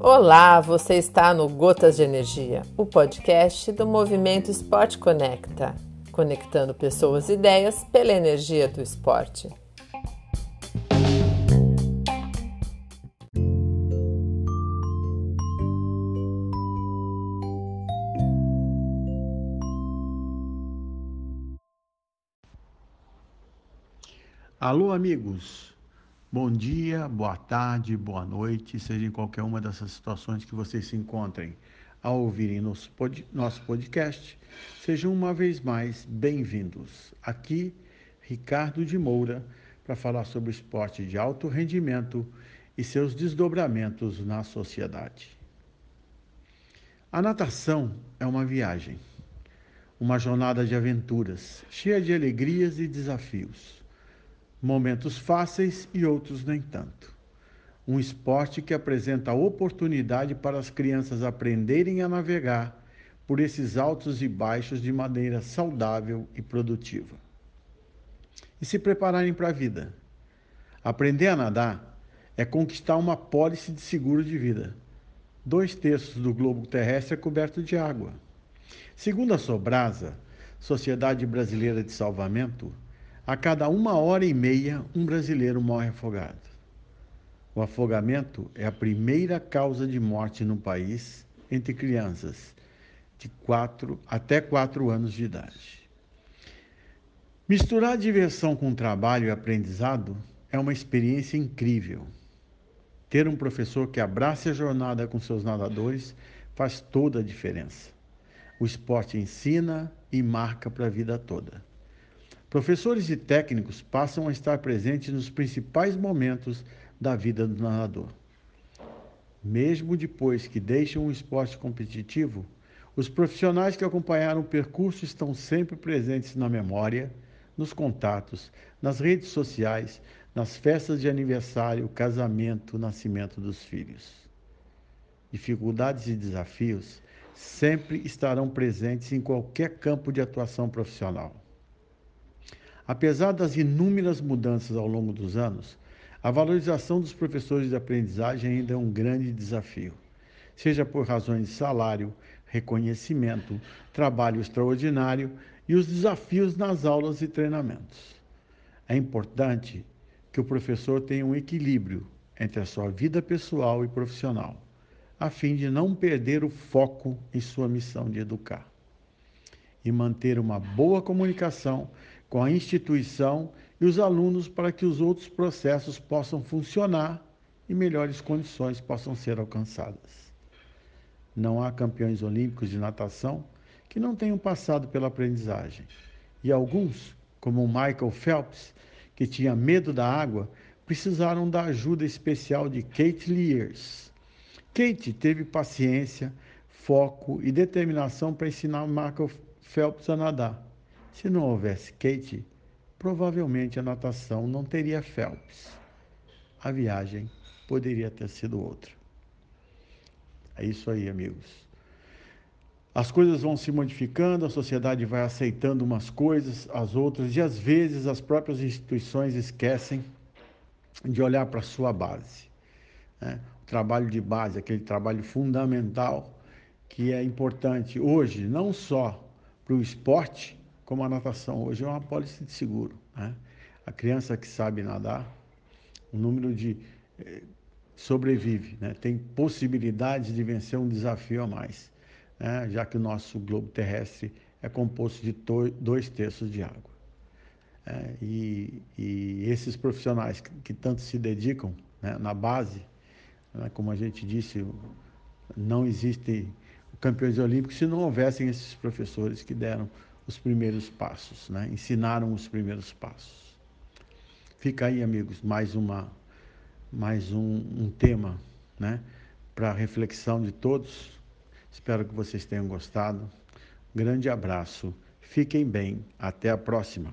Olá, você está no Gotas de Energia, o podcast do Movimento Esporte Conecta, conectando pessoas e ideias pela energia do esporte. Alô, amigos. Bom dia, boa tarde, boa noite, seja em qualquer uma dessas situações que vocês se encontrem ao ouvirem nosso, pod nosso podcast. Sejam uma vez mais bem-vindos. Aqui, Ricardo de Moura, para falar sobre esporte de alto rendimento e seus desdobramentos na sociedade. A natação é uma viagem, uma jornada de aventuras, cheia de alegrias e desafios momentos fáceis e outros nem tanto. Um esporte que apresenta oportunidade para as crianças aprenderem a navegar por esses altos e baixos de maneira saudável e produtiva. E se prepararem para a vida. Aprender a nadar é conquistar uma pólice de seguro de vida. Dois terços do globo terrestre é coberto de água. Segundo a Sobrasa, Sociedade Brasileira de Salvamento, a cada uma hora e meia, um brasileiro morre afogado. O afogamento é a primeira causa de morte no país entre crianças de 4 até 4 anos de idade. Misturar diversão com trabalho e aprendizado é uma experiência incrível. Ter um professor que abrace a jornada com seus nadadores faz toda a diferença. O esporte ensina e marca para a vida toda. Professores e técnicos passam a estar presentes nos principais momentos da vida do nadador. Mesmo depois que deixam o esporte competitivo, os profissionais que acompanharam o percurso estão sempre presentes na memória, nos contatos, nas redes sociais, nas festas de aniversário, casamento, nascimento dos filhos. Dificuldades e desafios sempre estarão presentes em qualquer campo de atuação profissional. Apesar das inúmeras mudanças ao longo dos anos, a valorização dos professores de aprendizagem ainda é um grande desafio, seja por razões de salário, reconhecimento, trabalho extraordinário e os desafios nas aulas e treinamentos. É importante que o professor tenha um equilíbrio entre a sua vida pessoal e profissional, a fim de não perder o foco em sua missão de educar e manter uma boa comunicação com a instituição e os alunos para que os outros processos possam funcionar e melhores condições possam ser alcançadas. Não há campeões olímpicos de natação que não tenham passado pela aprendizagem. E alguns, como o Michael Phelps, que tinha medo da água, precisaram da ajuda especial de Kate Lears. Kate teve paciência, foco e determinação para ensinar Michael Phelps a nadar. Se não houvesse Kate, provavelmente a natação não teria Phelps. A viagem poderia ter sido outra. É isso aí, amigos. As coisas vão se modificando, a sociedade vai aceitando umas coisas, as outras, e às vezes as próprias instituições esquecem de olhar para a sua base. Né? O trabalho de base, aquele trabalho fundamental que é importante hoje, não só para o esporte, como a natação hoje é uma pólice de seguro. Né? A criança que sabe nadar, o número de eh, sobrevive, né? tem possibilidades de vencer um desafio a mais, né? já que o nosso globo terrestre é composto de dois terços de água. É, e, e, esses profissionais que, que tanto se dedicam né, na base, né, como a gente disse, não existem campeões olímpicos se não houvessem esses professores que deram os primeiros passos, né? ensinaram os primeiros passos. Fica aí, amigos, mais, uma, mais um, um tema né? para reflexão de todos. Espero que vocês tenham gostado. Grande abraço, fiquem bem, até a próxima.